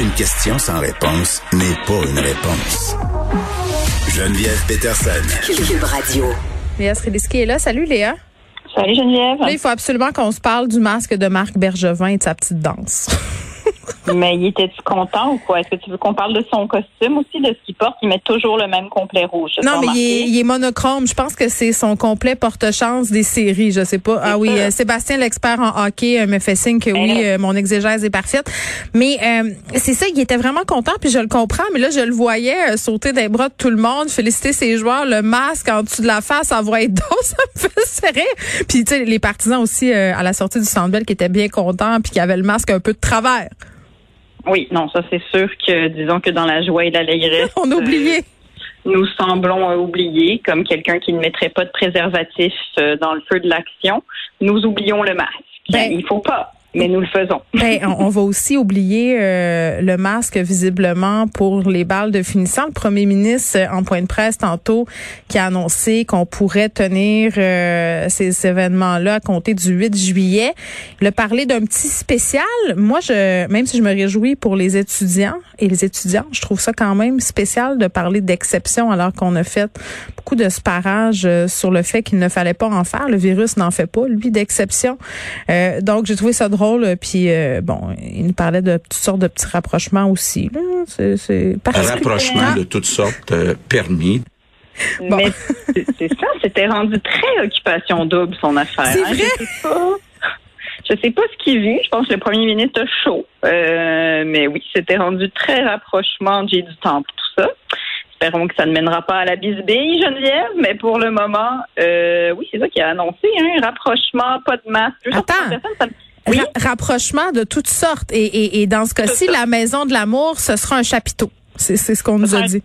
Une question sans réponse n'est pas une réponse. Geneviève Peterson. Cube Radio. Léa Srediski est là. Salut Léa. Salut Geneviève. Là, il faut absolument qu'on se parle du masque de Marc Bergevin et de sa petite danse. Mais il était-tu content ou quoi? Est-ce que tu veux qu'on parle de son costume aussi, de ce qu'il porte? Il met toujours le même complet rouge. Non, mais il est, il est, monochrome. Je pense que c'est son complet porte-chance des séries. Je sais pas. Ah oui, euh, Sébastien, l'expert en hockey, euh, me fait signe que oui, euh, mon exégèse est parfaite. Mais c'est ça, il était vraiment content, puis je le comprends. Mais là, je le voyais sauter des bras de tout le monde, féliciter ses joueurs, le masque en dessous de la face, être dos, ça me fait serrer. Puis tu sais, les partisans aussi à la sortie du Centre qui étaient bien contents, puis qui avaient le masque un peu de travers. Oui, non, ça c'est sûr que disons que dans la joie et l'allégresse. On a oublié. nous semblons oublier, comme quelqu'un qui ne mettrait pas de préservatif dans le feu de l'action, nous oublions le masque. Ben, il faut pas mais nous le faisons. Ben, on, va aussi oublier euh, le masque visiblement pour les balles de finissant. Le premier ministre en point de presse tantôt qui a annoncé qu'on pourrait tenir euh, ces événements-là à compter du 8 juillet. Il a parlé d'un petit spécial. Moi, je, même si je me réjouis pour les étudiants et les étudiants, je trouve ça quand même spécial de parler d'exception alors qu'on a fait beaucoup de sparage euh, sur le fait qu'il ne fallait pas en faire. Le virus n'en fait pas, lui, d'exception. donc, j'ai trouvé ça drôle euh, puis euh, bon, il nous parlait de toutes sortes de petits rapprochements aussi. C'est, Un rapprochement de toutes sortes euh, permis. Mais c'est ça, c'était rendu très occupation double son affaire. C'est hein. vrai? Je sais pas. Je sais pas ce qu'il vit. Je pense que le premier ministre a chaud. mais oui, c'était rendu très rapprochement J'ai du Temple, tout ça. Espérons que ça ne mènera pas à la bisbille, Geneviève, mais pour le moment, oui, c'est ça qu'il a annoncé, un rapprochement, pas de masque. Attends. Rapprochement de toutes sortes. Et, et, et dans ce cas-ci, la maison de l'amour, ce sera un chapiteau. C'est ce qu'on nous a dit.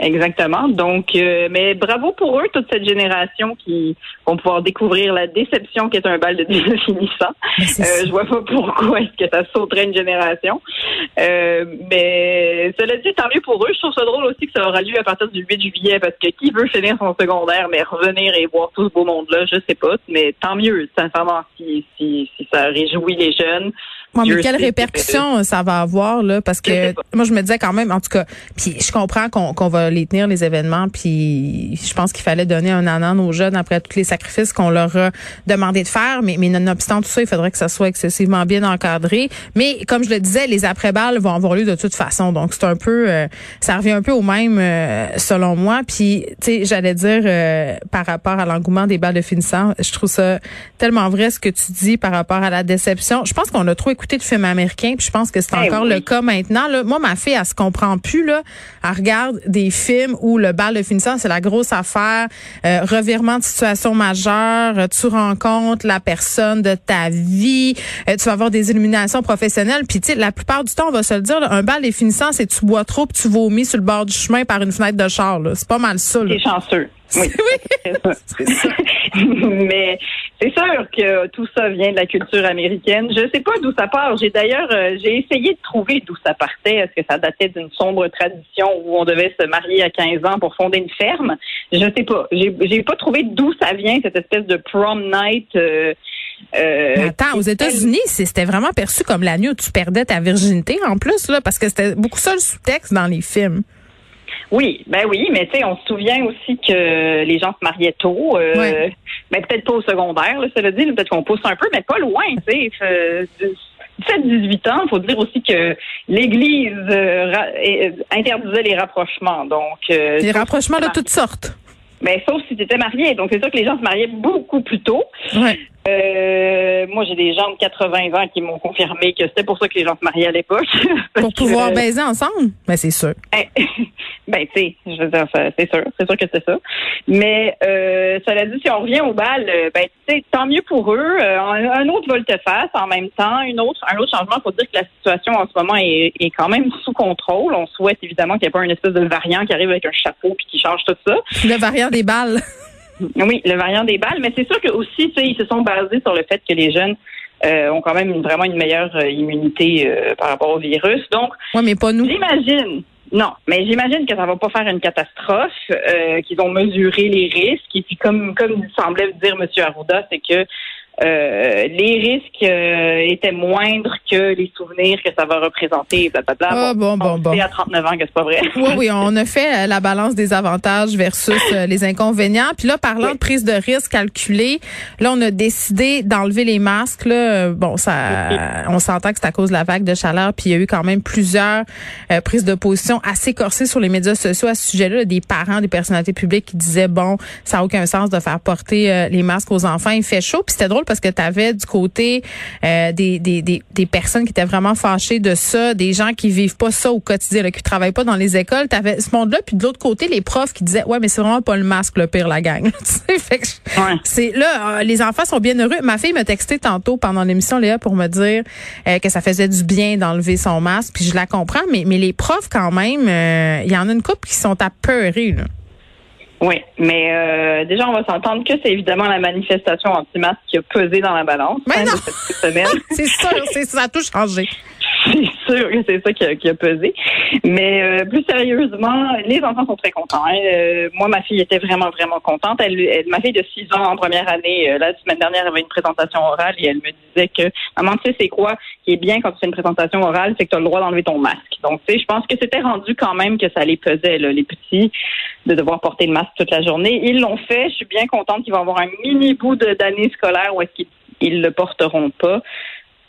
Exactement. Donc, euh, mais bravo pour eux, toute cette génération qui vont pouvoir découvrir la déception qu'est un bal de finissant. Euh, je vois pas pourquoi est-ce que ça sauterait une génération. Euh, mais cela dit, tant mieux pour eux. Je trouve ça drôle aussi que ça aura lieu à partir du 8 juillet parce que qui veut finir son secondaire mais revenir et voir tout ce beau monde-là, je sais pas. Mais tant mieux, sincèrement, si, si, si ça réjouit les jeunes. Moi, mais quelles répercussions ça va avoir là? Parce que moi, je me disais quand même, en tout cas, puis je comprends qu'on va les tenir les événements, puis je pense qu'il fallait donner un anan aux jeunes après tous les sacrifices qu'on leur a demandé de faire. Mais, mais nonobstant tout ça, il faudrait que ça soit excessivement bien encadré. Mais comme je le disais, les après-balles vont avoir lieu de toute façon. Donc c'est un peu, euh, ça revient un peu au même euh, selon moi. Puis tu sais, j'allais dire euh, par rapport à l'engouement des balles de finissant, je trouve ça tellement vrai ce que tu dis par rapport à la déception. Je pense qu'on a trop écouté de films américains, puis je pense que c'est eh encore le cas maintenant. Là. Moi, ma fille, elle se comprend plus. Là. Elle regarde des films où le bal de finissant, c'est la grosse affaire, euh, revirement de situation majeure, euh, tu rencontres la personne de ta vie, euh, tu vas avoir des illuminations professionnelles, puis tu sais, la plupart du temps, on va se le dire, un bal de finissant, c'est tu bois trop, puis tu vomis sur le bord du chemin par une fenêtre de char. C'est pas mal ça. C'est chanceux. Oui. Mais c'est sûr que tout ça vient de la culture américaine. Je sais pas d'où ça part. J'ai d'ailleurs euh, j'ai essayé de trouver d'où ça partait. Est-ce que ça datait d'une sombre tradition où on devait se marier à 15 ans pour fonder une ferme? Je sais pas. J'ai j'ai pas trouvé d'où ça vient cette espèce de prom night. Euh, euh, attends, aux États-Unis, c'était vraiment perçu comme l'année où tu perdais ta virginité en plus là, parce que c'était beaucoup ça le sous-texte dans les films. Oui, ben oui, mais tu sais, on se souvient aussi que les gens se mariaient tôt. Euh, ben peut-être pas au secondaire, là, cela dit, peut-être qu'on pousse un peu, mais pas loin, tu sais. 17-18 ans, il faut dire aussi que l'Église euh, interdisait les rapprochements. Donc, euh, les rapprochements de toutes sortes. Mais sauf si tu étais marié. Donc, c'est sûr que les gens se mariaient beaucoup plus tôt. Ouais. Euh, moi, j'ai des gens de 80 ans qui m'ont confirmé que c'était pour ça que les gens se mariaient à l'époque. pour pouvoir baiser ensemble? Ben, c'est sûr. Ben, ben tu sais, je veux dire, c'est sûr. C'est sûr que c'est ça. Mais euh, cela dit, si on revient au bal, euh, ben, tu sais, tant mieux pour eux. Euh, un autre volte-face en même temps. Une autre, un autre changement, faut dire que la situation en ce moment est, est quand même sous contrôle. On souhaite évidemment qu'il n'y ait pas une espèce de variant qui arrive avec un chapeau puis qui change tout ça. Le variant des balles. Oui, le variant des balles, mais c'est sûr que aussi, ils se sont basés sur le fait que les jeunes euh, ont quand même vraiment une meilleure euh, immunité euh, par rapport au virus. Donc, ouais, mais pas nous. J'imagine. Non, mais j'imagine que ça va pas faire une catastrophe, qu'ils ont mesuré les risques. Et puis, comme comme semblait dire M. Arruda, c'est que euh, les risques euh, étaient moindres que les souvenirs que ça va représenter. Blablabla. Ah, bon, bon, bon. à 39 ans que c'est pas vrai. Oui, oui, on a fait euh, la balance des avantages versus les inconvénients. Puis là, parlant de prise de risque calculée, là, on a décidé d'enlever les masques. Là. Bon, ça, on s'entend que c'est à cause de la vague de chaleur. Puis il y a eu quand même plusieurs prises de position assez corsées sur les médias sociaux à ce sujet-là. Des parents, des personnalités publiques qui disaient, bon, ça n'a aucun sens de faire porter les masques aux enfants. Il fait chaud. Puis c'était drôle parce que tu avais du côté euh, des, des, des, des, personnes qui étaient vraiment fâchées de ça, des gens qui vivent pas ça au quotidien, là, qui travaillent pas dans les écoles. Tu avais ce monde-là, puis de l'autre côté, les profs qui disaient ouais, mais c'est vraiment pas le masque le pire la gang. fait c'est là, euh, les enfants sont bien heureux. Ma fille m'a texté tantôt pendant l'émission Léa pour me dire euh, que ça faisait du bien d'enlever son masque, puis je la comprends, mais mais les profs quand même, il y en a une couple qui sont apeurés là. Oui, mais euh, déjà, on va s'entendre que c'est évidemment la manifestation anti-masque qui a pesé dans la balance. Mais hein, non! c'est sûr, c'est ça a tout changé. C'est sûr que c'est ça qui a, pesé. Mais euh, plus sérieusement, les enfants sont très contents. Hein. Euh, moi, ma fille était vraiment, vraiment contente. Elle, ma fille de 6 ans en première année, la semaine dernière, elle avait une présentation orale et elle me disait que, maman, tu sais, c'est quoi qui est bien quand tu fais une présentation orale, c'est que tu as le droit d'enlever ton masque. Donc, tu sais, je pense que c'était rendu quand même que ça les pesait, là, les petits de devoir porter le masque toute la journée. Ils l'ont fait. Je suis bien contente qu'ils vont avoir un mini bout d'année scolaire où est-ce qu'ils le porteront pas.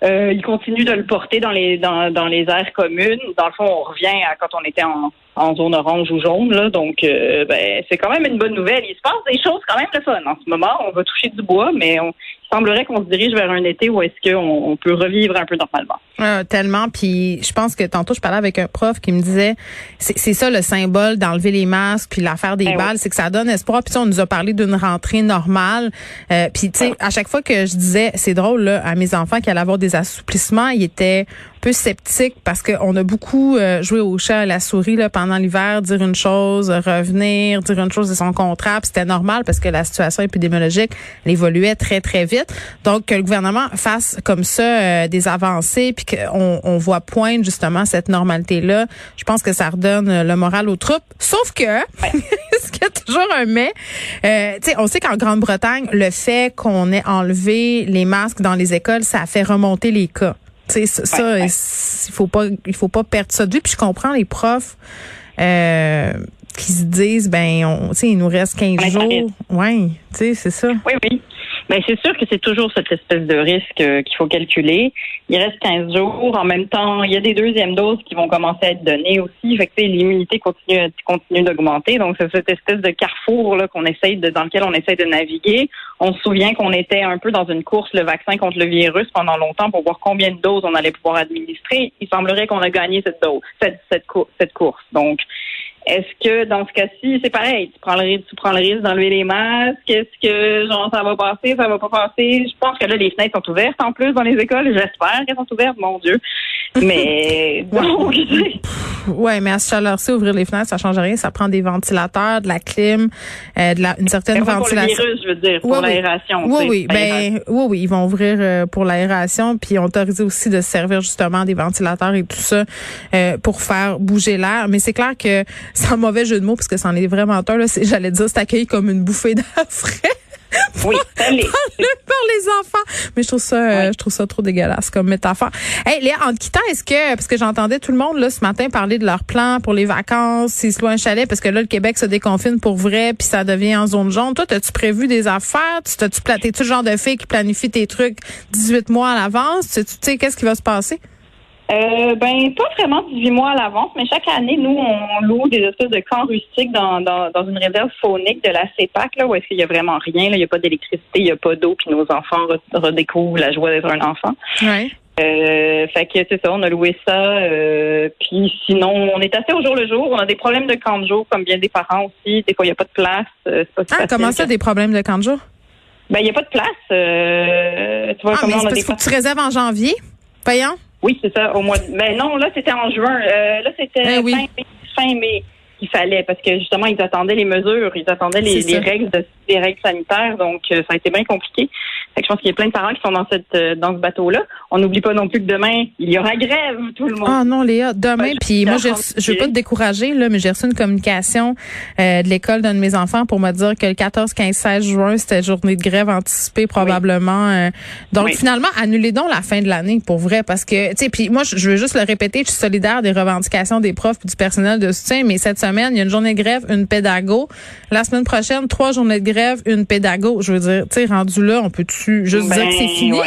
Euh, ils continuent de le porter dans les dans, dans les aires communes. Dans le fond, on revient à quand on était en, en zone orange ou jaune. Là. Donc, euh, ben, c'est quand même une bonne nouvelle. Il se passe des choses quand même le fun. En ce moment, on va toucher du bois, mais on, il semblerait qu'on se dirige vers un été où est-ce qu'on on peut revivre un peu normalement. Euh, tellement. Puis je pense que tantôt, je parlais avec un prof qui me disait, c'est ça le symbole d'enlever les masques, puis l'affaire des ben balles, c'est que ça donne espoir. Puis on nous a parlé d'une rentrée normale. Euh, puis tu sais, à chaque fois que je disais, c'est drôle là, à mes enfants qui allaient avoir des assouplissements, ils étaient peu sceptique parce qu'on a beaucoup euh, joué au chat à la souris là, pendant l'hiver, dire une chose, revenir, dire une chose de son contraire. C'était normal parce que la situation épidémiologique elle évoluait très, très vite. Donc, que le gouvernement fasse comme ça euh, des avancées puis qu'on on voit poindre justement cette normalité-là, je pense que ça redonne le moral aux troupes. Sauf que, ce qu'il y a toujours un mais, euh, on sait qu'en Grande-Bretagne, le fait qu'on ait enlevé les masques dans les écoles, ça a fait remonter les cas sais, ça, il faut pas, il faut pas perdre ça de vue. Puis je comprends les profs euh, qui se disent, ben, on, il nous reste 15 jours. Oui, tu sais, c'est ça. Oui, oui. Mais c'est sûr que c'est toujours cette espèce de risque euh, qu'il faut calculer. Il reste 15 jours. En même temps, il y a des deuxièmes doses qui vont commencer à être données aussi. Fait que l'immunité continue, continue d'augmenter. Donc, c'est cette espèce de carrefour là qu'on essaye de, dans lequel on essaye de naviguer. On se souvient qu'on était un peu dans une course, le vaccin contre le virus, pendant longtemps pour voir combien de doses on allait pouvoir administrer. Il semblerait qu'on a gagné cette dose, cette, cette, cette course. Donc, est-ce que dans ce cas-ci, c'est pareil, tu prends le risque, tu prends le risque d'enlever les masques, est-ce que genre ça va passer, ça va pas passer? Je pense que là, les fenêtres sont ouvertes en plus dans les écoles, j'espère qu'elles sont ouvertes, mon Dieu. Mais donc Ouais, mais à ce chaleur-ci, ouvrir les fenêtres, ça change rien. Ça prend des ventilateurs, de la clim, euh, de la, une certaine ventilation. Pour le virus, je veux dire, pour l'aération. Oui, oui, ben, oui, oui, ils vont ouvrir euh, pour l'aération, puis autoriser aussi de se servir justement des ventilateurs et tout ça euh, pour faire bouger l'air. Mais c'est clair que c'est un mauvais jeu de mots parce que c'en est vraiment un. J'allais dire, c'est accueilli comme une bouffée d'air frais. Oui, par, les... par les enfants. Mais je trouve ça, euh, je trouve ça trop dégueulasse comme métaphore. Hey, Léa, en te quittant, est-ce que, parce que j'entendais tout le monde, là, ce matin parler de leur plan pour les vacances, s'ils se louent un chalet, parce que là, le Québec se déconfine pour vrai, puis ça devient en zone jaune. Toi, as-tu prévu des affaires? T'es-tu le genre de fille qui planifie tes trucs 18 mois à l'avance? Tu sais, qu'est-ce qui va se passer? Euh, ben, pas vraiment 18 mois à l'avance, mais chaque année, nous, on loue des espèces de camps rustiques dans, dans, dans une réserve faunique de la CEPAC, là, où est-ce qu'il y a vraiment rien, là, il n'y a pas d'électricité, il n'y a pas d'eau, puis nos enfants redécouvrent la joie d'être un enfant. Ouais. Euh, fait que c'est ça, on a loué ça. Euh, puis sinon, on est assez au jour le jour. On a des problèmes de camp de jour, comme bien des parents aussi. Des fois, il n'y a pas de place. Euh, pas ah, comment ça, des problèmes de camp de jour? Ben, il n'y a pas de place. Euh, tu vois, ah, mais on a des faut que tu réserves en janvier, payant? Oui, c'est ça, au mois de... Ben non, là, c'était en juin. Euh, là, c'était eh oui. fin, fin mai qu'il fallait parce que justement ils attendaient les mesures, ils attendaient les, les règles de, les règles sanitaires, donc ça a été bien compliqué je pense qu'il y a plein de parents qui sont dans cette euh, dans ce bateau-là. On n'oublie pas non plus que demain, il y aura grève, tout le monde. Ah non, Léa, demain, puis moi, je ne veux pas te décourager, là, mais j'ai reçu une communication euh, de l'école d'un de mes enfants pour me dire que le 14, 15, 16 juin, c'était journée de grève anticipée probablement. Euh. donc finalement, annulez donc la fin de l'année pour vrai, parce que, tu sais, puis moi, je veux juste le répéter, je suis solidaire des revendications des profs et du personnel de soutien, mais cette semaine, il y a une journée de grève, une pédago. La semaine prochaine, trois journées de grève, une pédago. Je veux dire, tu sais, rendu là, on peut-tu juste dire que c'est fini? moi,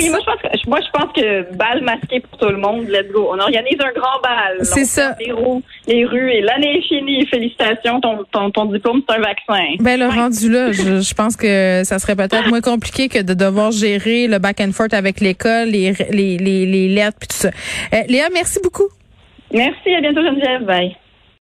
je pense que, moi, je pense que bal masqué pour tout le monde, let's go. On organise un grand bal. C'est ça. Les, roues, les rues et l'année est finie. Félicitations, ton, ton, ton diplôme, c'est un vaccin. Ben, le rendu là, je, je, pense que ça serait peut-être moins compliqué que de devoir gérer le back and forth avec l'école, les, les, les, les lettres puis tout ça. Euh, Léa, merci beaucoup. Merci, à bientôt Geneviève. Bye.